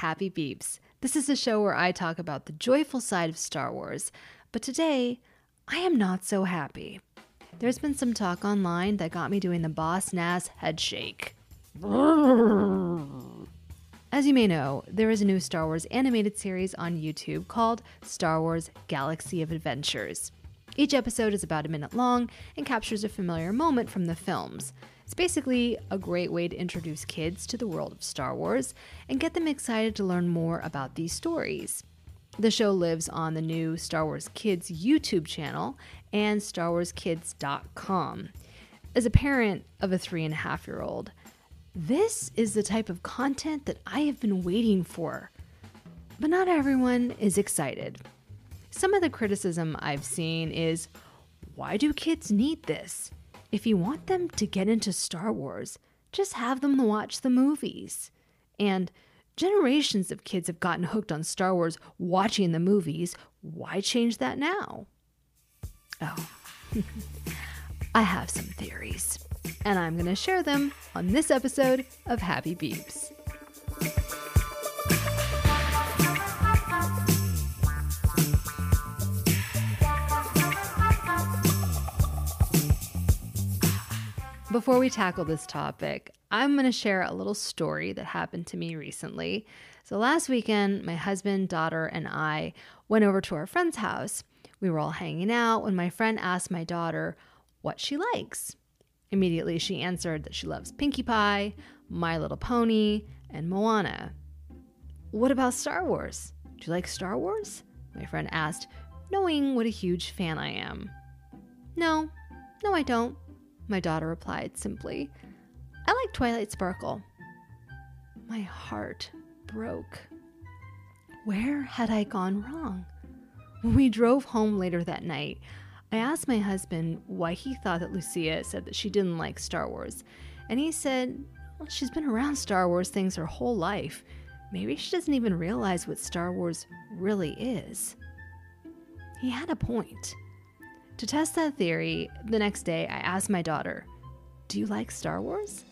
Happy Beeps. This is a show where I talk about the joyful side of Star Wars, but today I am not so happy. There's been some talk online that got me doing the Boss Nass head shake. As you may know, there is a new Star Wars animated series on YouTube called Star Wars Galaxy of Adventures. Each episode is about a minute long and captures a familiar moment from the films. It's basically a great way to introduce kids to the world of Star Wars and get them excited to learn more about these stories. The show lives on the new Star Wars Kids YouTube channel and StarWarsKids.com. As a parent of a three and a half year old, this is the type of content that I have been waiting for. But not everyone is excited. Some of the criticism I've seen is why do kids need this? If you want them to get into Star Wars, just have them watch the movies. And generations of kids have gotten hooked on Star Wars watching the movies. Why change that now? Oh, I have some theories. and I'm going to share them on this episode of Happy Beeps. Before we tackle this topic, I'm going to share a little story that happened to me recently. So, last weekend, my husband, daughter, and I went over to our friend's house. We were all hanging out when my friend asked my daughter what she likes. Immediately, she answered that she loves Pinkie Pie, My Little Pony, and Moana. What about Star Wars? Do you like Star Wars? My friend asked, knowing what a huge fan I am. No, no, I don't, my daughter replied simply. I like Twilight Sparkle. My heart broke. Where had I gone wrong? When we drove home later that night, I asked my husband why he thought that Lucia said that she didn't like Star Wars. And he said, well, she's been around Star Wars things her whole life. Maybe she doesn't even realize what Star Wars really is. He had a point. To test that theory, the next day I asked my daughter, Do you like Star Wars?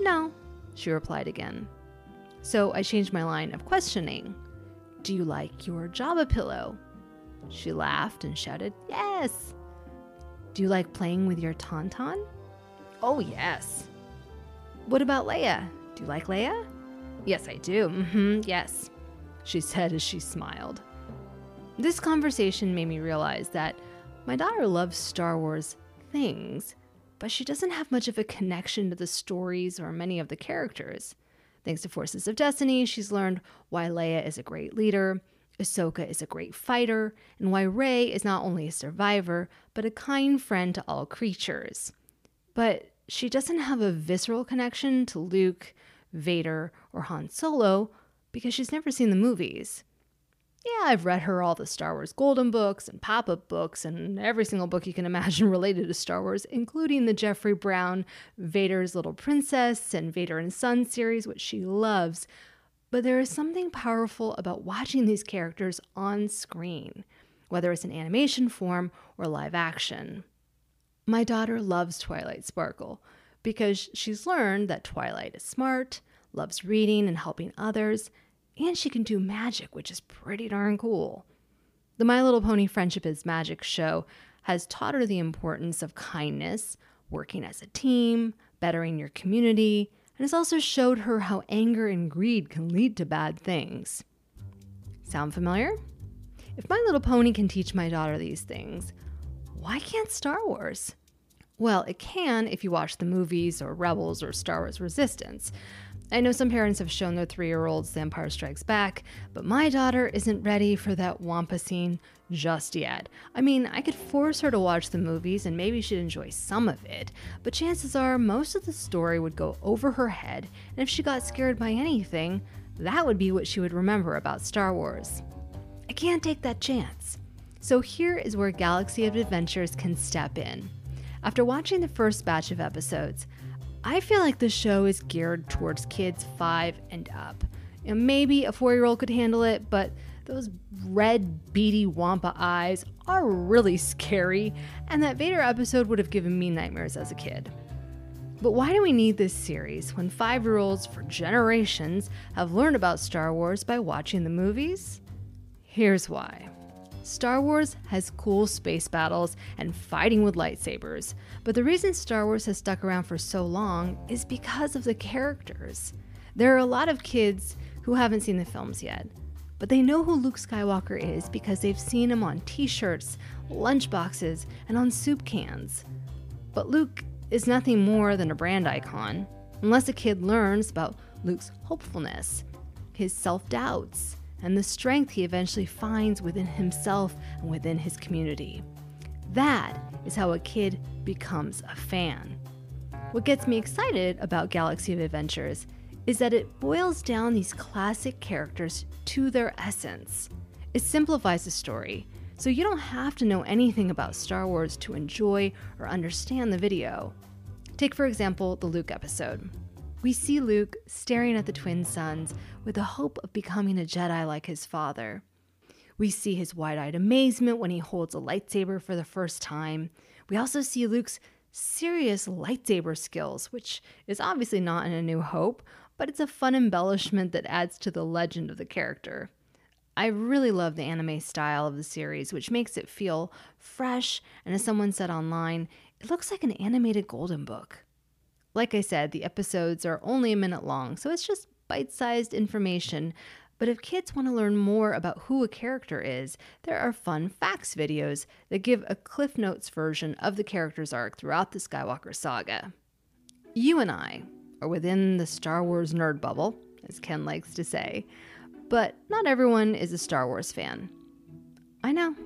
No, she replied again. So I changed my line of questioning. Do you like your Jabba pillow? She laughed and shouted, Yes. Do you like playing with your Tauntaun? Oh, yes. What about Leia? Do you like Leia? Yes, I do. Mm-hmm, yes, she said as she smiled. This conversation made me realize that my daughter loves Star Wars things, but she doesn't have much of a connection to the stories or many of the characters. Thanks to Forces of Destiny, she's learned why Leia is a great leader, Ahsoka is a great fighter, and why Rey is not only a survivor, but a kind friend to all creatures. But she doesn't have a visceral connection to Luke, Vader, or Han Solo because she's never seen the movies yeah, I've read her all the Star Wars Golden books and pop up books and every single book you can imagine related to Star Wars, including the Jeffrey Brown Vader's Little Princess and Vader and Son series, which she loves. But there is something powerful about watching these characters on screen, whether it's in animation form or live action. My daughter loves Twilight Sparkle because she's learned that Twilight is smart, loves reading and helping others, and she can do magic, which is pretty darn cool. The My Little Pony Friendship is Magic show has taught her the importance of kindness, working as a team, bettering your community, and has also showed her how anger and greed can lead to bad things. Sound familiar? If My Little Pony can teach my daughter these things, why can't Star Wars? Well, it can if you watch the movies or Rebels or Star Wars Resistance. I know some parents have shown their three year olds The Empire Strikes Back, but my daughter isn't ready for that Wampa scene just yet. I mean, I could force her to watch the movies and maybe she'd enjoy some of it, but chances are most of the story would go over her head, and if she got scared by anything, that would be what she would remember about Star Wars. I can't take that chance. So here is where Galaxy of Adventures can step in. After watching the first batch of episodes, I feel like the show is geared towards kids five and up. Know, maybe a four year old could handle it, but those red, beady Wampa eyes are really scary, and that Vader episode would have given me nightmares as a kid. But why do we need this series when five year olds for generations have learned about Star Wars by watching the movies? Here's why. Star Wars has cool space battles and fighting with lightsabers, but the reason Star Wars has stuck around for so long is because of the characters. There are a lot of kids who haven't seen the films yet, but they know who Luke Skywalker is because they've seen him on t shirts, lunchboxes, and on soup cans. But Luke is nothing more than a brand icon, unless a kid learns about Luke's hopefulness, his self doubts, and the strength he eventually finds within himself and within his community. That is how a kid becomes a fan. What gets me excited about Galaxy of Adventures is that it boils down these classic characters to their essence. It simplifies the story, so you don't have to know anything about Star Wars to enjoy or understand the video. Take, for example, the Luke episode. We see Luke staring at the twin suns with the hope of becoming a Jedi like his father. We see his wide eyed amazement when he holds a lightsaber for the first time. We also see Luke's serious lightsaber skills, which is obviously not in A New Hope, but it's a fun embellishment that adds to the legend of the character. I really love the anime style of the series, which makes it feel fresh, and as someone said online, it looks like an animated golden book. Like I said, the episodes are only a minute long, so it's just bite sized information. But if kids want to learn more about who a character is, there are fun facts videos that give a Cliff Notes version of the character's arc throughout the Skywalker saga. You and I are within the Star Wars nerd bubble, as Ken likes to say, but not everyone is a Star Wars fan. I know,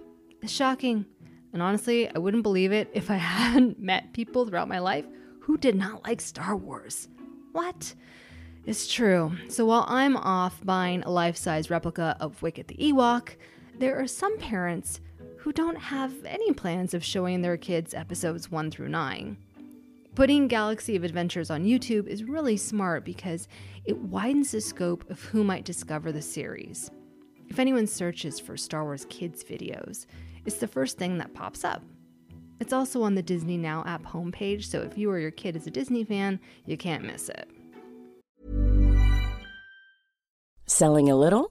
it's shocking, and honestly, I wouldn't believe it if I hadn't met people throughout my life who did not like Star Wars? What? It's true. So while I'm off buying a life size replica of Wicket the Ewok, there are some parents who don't have any plans of showing their kids episodes 1 through 9. Putting Galaxy of Adventures on YouTube is really smart because it widens the scope of who might discover the series. If anyone searches for Star Wars Kids videos, it's the first thing that pops up. It's also on the Disney Now app homepage, so if you or your kid is a Disney fan, you can't miss it. Selling a little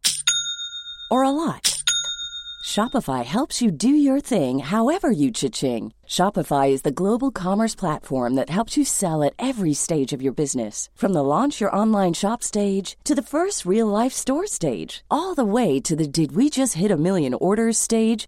or a lot? Shopify helps you do your thing however you cha-ching. Shopify is the global commerce platform that helps you sell at every stage of your business. From the launch your online shop stage to the first real life store stage, all the way to the did we just hit a million orders stage.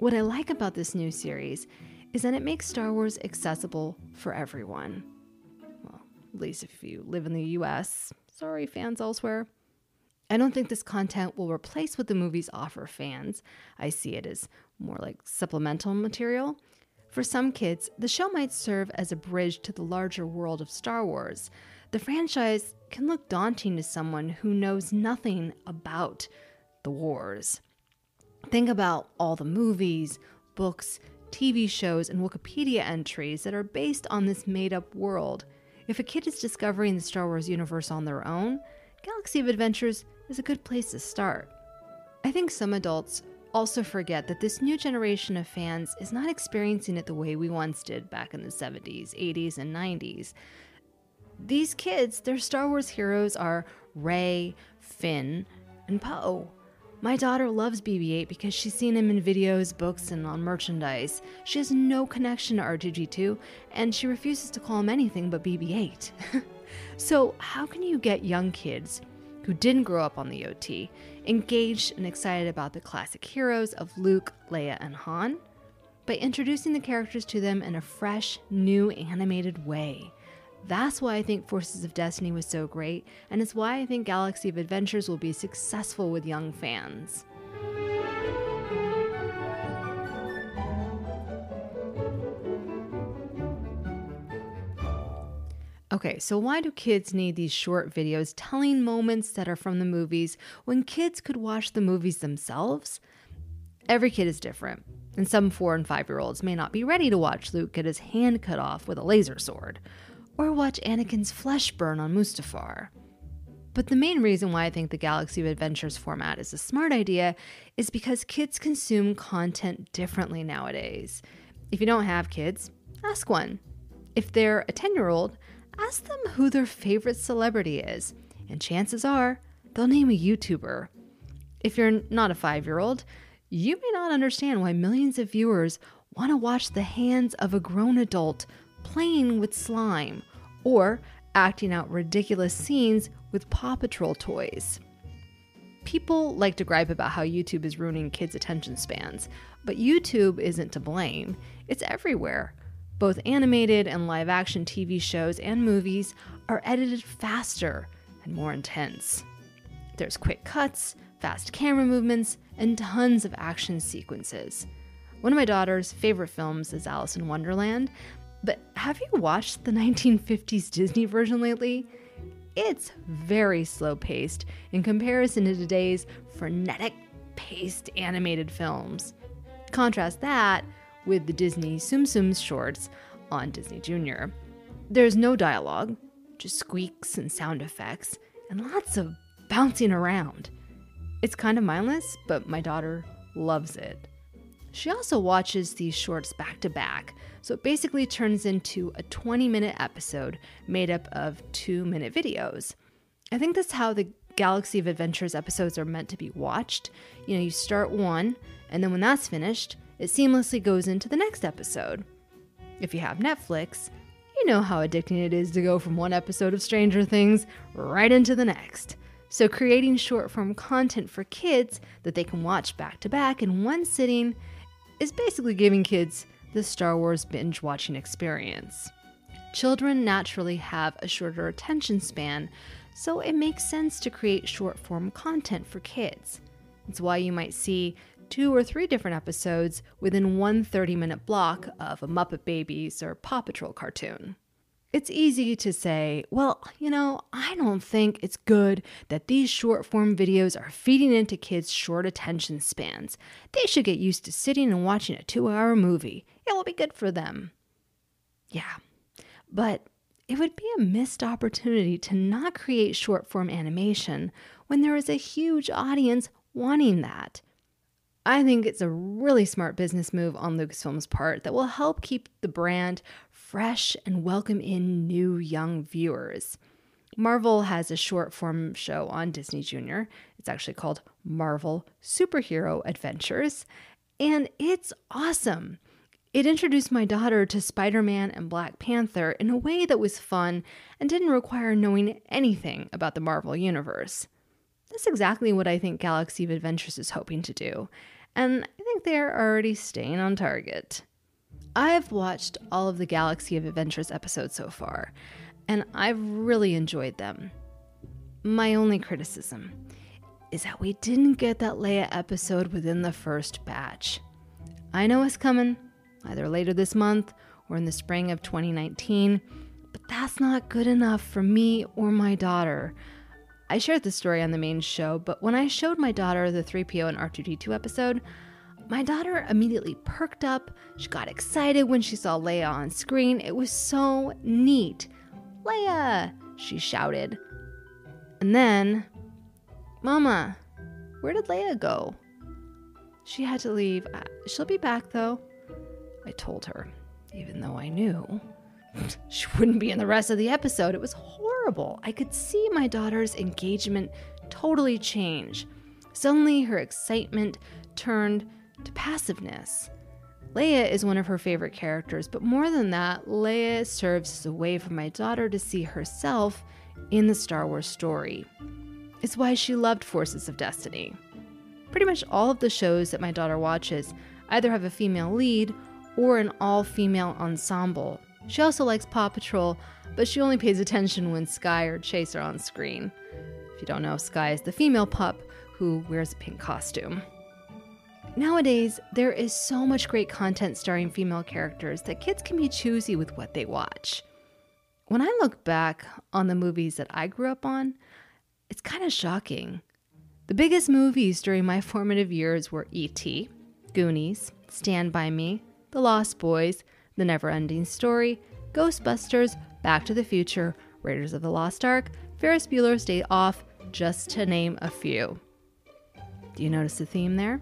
What I like about this new series is that it makes Star Wars accessible for everyone. Well, at least if you live in the US. Sorry, fans elsewhere. I don't think this content will replace what the movies offer fans. I see it as more like supplemental material. For some kids, the show might serve as a bridge to the larger world of Star Wars. The franchise can look daunting to someone who knows nothing about the wars. Think about all the movies, books, TV shows, and Wikipedia entries that are based on this made up world. If a kid is discovering the Star Wars universe on their own, Galaxy of Adventures is a good place to start. I think some adults also forget that this new generation of fans is not experiencing it the way we once did back in the 70s, 80s, and 90s. These kids, their Star Wars heroes are Rey, Finn, and Poe. My daughter loves BB 8 because she's seen him in videos, books, and on merchandise. She has no connection to R2D2, and she refuses to call him anything but BB 8. so, how can you get young kids who didn't grow up on the OT engaged and excited about the classic heroes of Luke, Leia, and Han? By introducing the characters to them in a fresh, new animated way. That's why I think Forces of Destiny was so great, and it's why I think Galaxy of Adventures will be successful with young fans. Okay, so why do kids need these short videos telling moments that are from the movies when kids could watch the movies themselves? Every kid is different, and some four and five year olds may not be ready to watch Luke get his hand cut off with a laser sword or watch Anakin's flesh burn on Mustafar. But the main reason why I think the Galaxy of Adventures format is a smart idea is because kids consume content differently nowadays. If you don't have kids, ask one. If they're a 10 year old, ask them who their favorite celebrity is, and chances are they'll name a YouTuber. If you're not a five year old, you may not understand why millions of viewers want to watch the hands of a grown adult playing with slime or acting out ridiculous scenes with Paw Patrol toys. People like to gripe about how YouTube is ruining kids' attention spans, but YouTube isn't to blame. It's everywhere. Both animated and live action TV shows and movies are edited faster and more intense. There's quick cuts, fast camera movements, and tons of action sequences. One of my daughter's favorite films is Alice in Wonderland, but have you watched the 1950s Disney version lately? It's very slow paced in comparison to today's frenetic paced animated films. Contrast that with the Disney Tsum shorts on Disney Junior. There's no dialogue, just squeaks and sound effects, and lots of bouncing around. It's kind of mindless, but my daughter loves it. She also watches these shorts back to back, so it basically turns into a 20 minute episode made up of two minute videos. I think that's how the Galaxy of Adventures episodes are meant to be watched. You know, you start one, and then when that's finished, it seamlessly goes into the next episode. If you have Netflix, you know how addicting it is to go from one episode of Stranger Things right into the next. So, creating short form content for kids that they can watch back to back in one sitting is basically giving kids the Star Wars binge watching experience. Children naturally have a shorter attention span, so it makes sense to create short form content for kids. It's why you might see two or three different episodes within one 30 minute block of a Muppet Babies or Paw Patrol cartoon. It's easy to say, well, you know, I don't think it's good that these short form videos are feeding into kids' short attention spans. They should get used to sitting and watching a two hour movie. It will be good for them. Yeah, but it would be a missed opportunity to not create short form animation when there is a huge audience wanting that. I think it's a really smart business move on Lucasfilm's part that will help keep the brand fresh and welcome in new young viewers. Marvel has a short form show on Disney Junior. It's actually called Marvel Superhero Adventures, and it's awesome. It introduced my daughter to Spider Man and Black Panther in a way that was fun and didn't require knowing anything about the Marvel Universe. That's exactly what I think Galaxy of Adventures is hoping to do, and I think they're already staying on target. I've watched all of the Galaxy of Adventures episodes so far, and I've really enjoyed them. My only criticism is that we didn't get that Leia episode within the first batch. I know it's coming, either later this month or in the spring of 2019. But that's not good enough for me or my daughter. I shared this story on the main show, but when I showed my daughter the 3PO and R2D2 episode, my daughter immediately perked up. She got excited when she saw Leia on screen. It was so neat. Leia! She shouted. And then, Mama, where did Leia go? She had to leave. Uh, she'll be back though. I told her, even though I knew she wouldn't be in the rest of the episode. It was horrible. I could see my daughter's engagement totally change. Suddenly, her excitement turned to passiveness. Leia is one of her favorite characters, but more than that, Leia serves as a way for my daughter to see herself in the Star Wars story. It's why she loved Forces of Destiny. Pretty much all of the shows that my daughter watches either have a female lead or an all female ensemble. She also likes Paw Patrol, but she only pays attention when Skye or Chase are on screen. If you don't know, Skye is the female pup who wears a pink costume. Nowadays, there is so much great content starring female characters that kids can be choosy with what they watch. When I look back on the movies that I grew up on, it's kind of shocking. The biggest movies during my formative years were E.T., Goonies, Stand By Me, The Lost Boys, The Never Ending Story, Ghostbusters, Back to the Future, Raiders of the Lost Ark, Ferris Bueller's Day Off, just to name a few. Do you notice the theme there?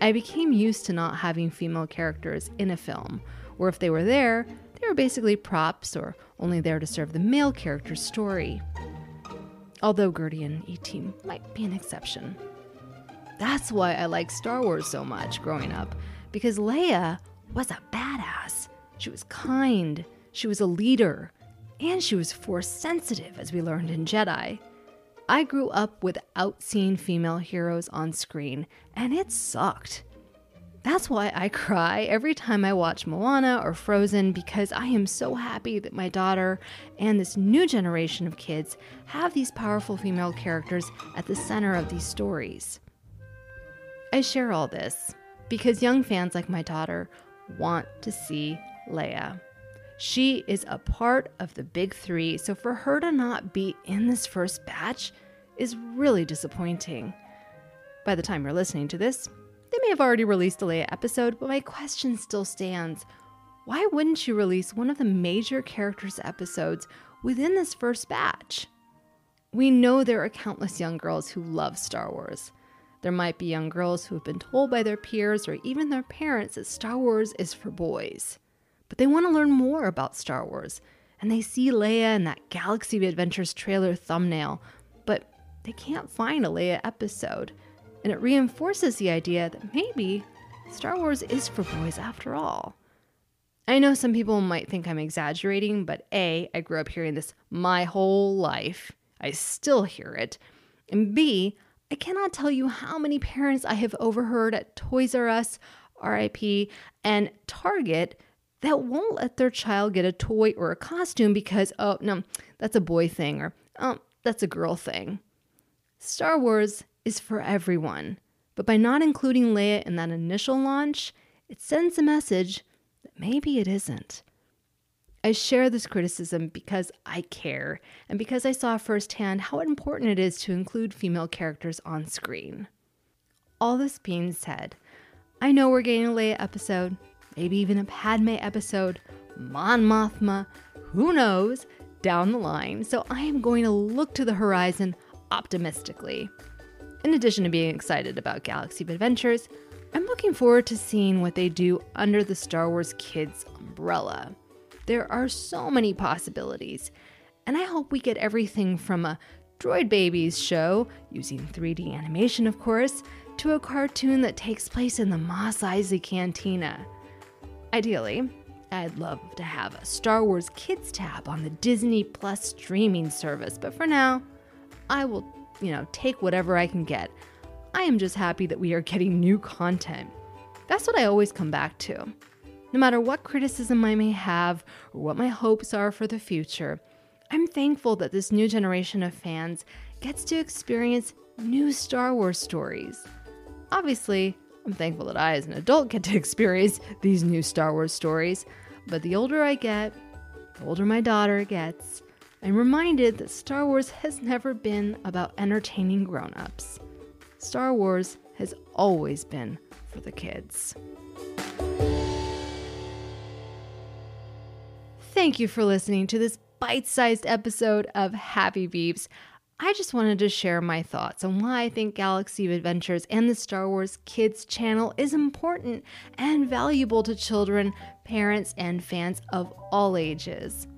I became used to not having female characters in a film, or if they were there, they were basically props or only there to serve the male character's story. Although Gertie and E.T. might be an exception. That's why I like Star Wars so much growing up, because Leia was a badass. She was kind, she was a leader, and she was force sensitive, as we learned in Jedi. I grew up without seeing female heroes on screen, and it sucked. That's why I cry every time I watch Moana or Frozen because I am so happy that my daughter and this new generation of kids have these powerful female characters at the center of these stories. I share all this because young fans like my daughter want to see Leia. She is a part of the big three, so for her to not be in this first batch is really disappointing. By the time you're listening to this, they may have already released a Leia episode, but my question still stands. Why wouldn't you release one of the major characters' episodes within this first batch? We know there are countless young girls who love Star Wars. There might be young girls who have been told by their peers or even their parents that Star Wars is for boys but they want to learn more about Star Wars. And they see Leia in that Galaxy Adventures trailer thumbnail, but they can't find a Leia episode. And it reinforces the idea that maybe Star Wars is for boys after all. I know some people might think I'm exaggerating, but A, I grew up hearing this my whole life. I still hear it. And B, I cannot tell you how many parents I have overheard at Toys R Us, RIP, and Target that won't let their child get a toy or a costume because, oh, no, that's a boy thing or, oh, that's a girl thing. Star Wars is for everyone, but by not including Leia in that initial launch, it sends a message that maybe it isn't. I share this criticism because I care and because I saw firsthand how important it is to include female characters on screen. All this being said, I know we're getting a Leia episode, maybe even a Padme episode, Mon Mothma, who knows, down the line. So I am going to look to the horizon optimistically. In addition to being excited about Galaxy of Adventures, I'm looking forward to seeing what they do under the Star Wars Kids umbrella. There are so many possibilities, and I hope we get everything from a Droid Babies show, using 3D animation, of course, to a cartoon that takes place in the Mos Eisley Cantina. Ideally, I'd love to have a Star Wars Kids tab on the Disney Plus streaming service, but for now, I will, you know, take whatever I can get. I am just happy that we are getting new content. That's what I always come back to. No matter what criticism I may have or what my hopes are for the future, I'm thankful that this new generation of fans gets to experience new Star Wars stories. Obviously, I'm thankful that I, as an adult, get to experience these new Star Wars stories. But the older I get, the older my daughter gets, I'm reminded that Star Wars has never been about entertaining grown ups. Star Wars has always been for the kids. Thank you for listening to this bite sized episode of Happy Beeps. I just wanted to share my thoughts on why I think Galaxy of Adventures and the Star Wars Kids channel is important and valuable to children, parents, and fans of all ages.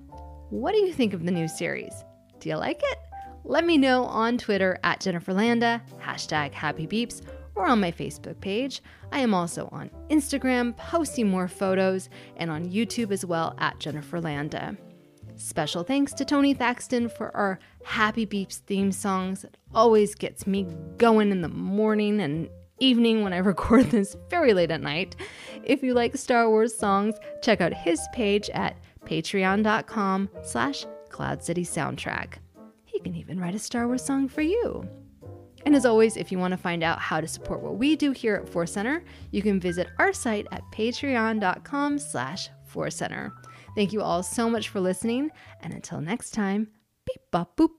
What do you think of the new series? Do you like it? Let me know on Twitter at Jennifer Landa, hashtag Happy Beeps, or on my Facebook page. I am also on Instagram, posting more photos, and on YouTube as well at Jennifer Landa. Special thanks to Tony Thaxton for our Happy Beeps theme songs. It always gets me going in the morning and evening when I record this very late at night. If you like Star Wars songs, check out his page at patreon.com slash Cloud City Soundtrack. He can even write a Star Wars song for you. And as always, if you want to find out how to support what we do here at Force Center, you can visit our site at patreon.com slash Force Center. Thank you all so much for listening, and until next time, beep bop boop.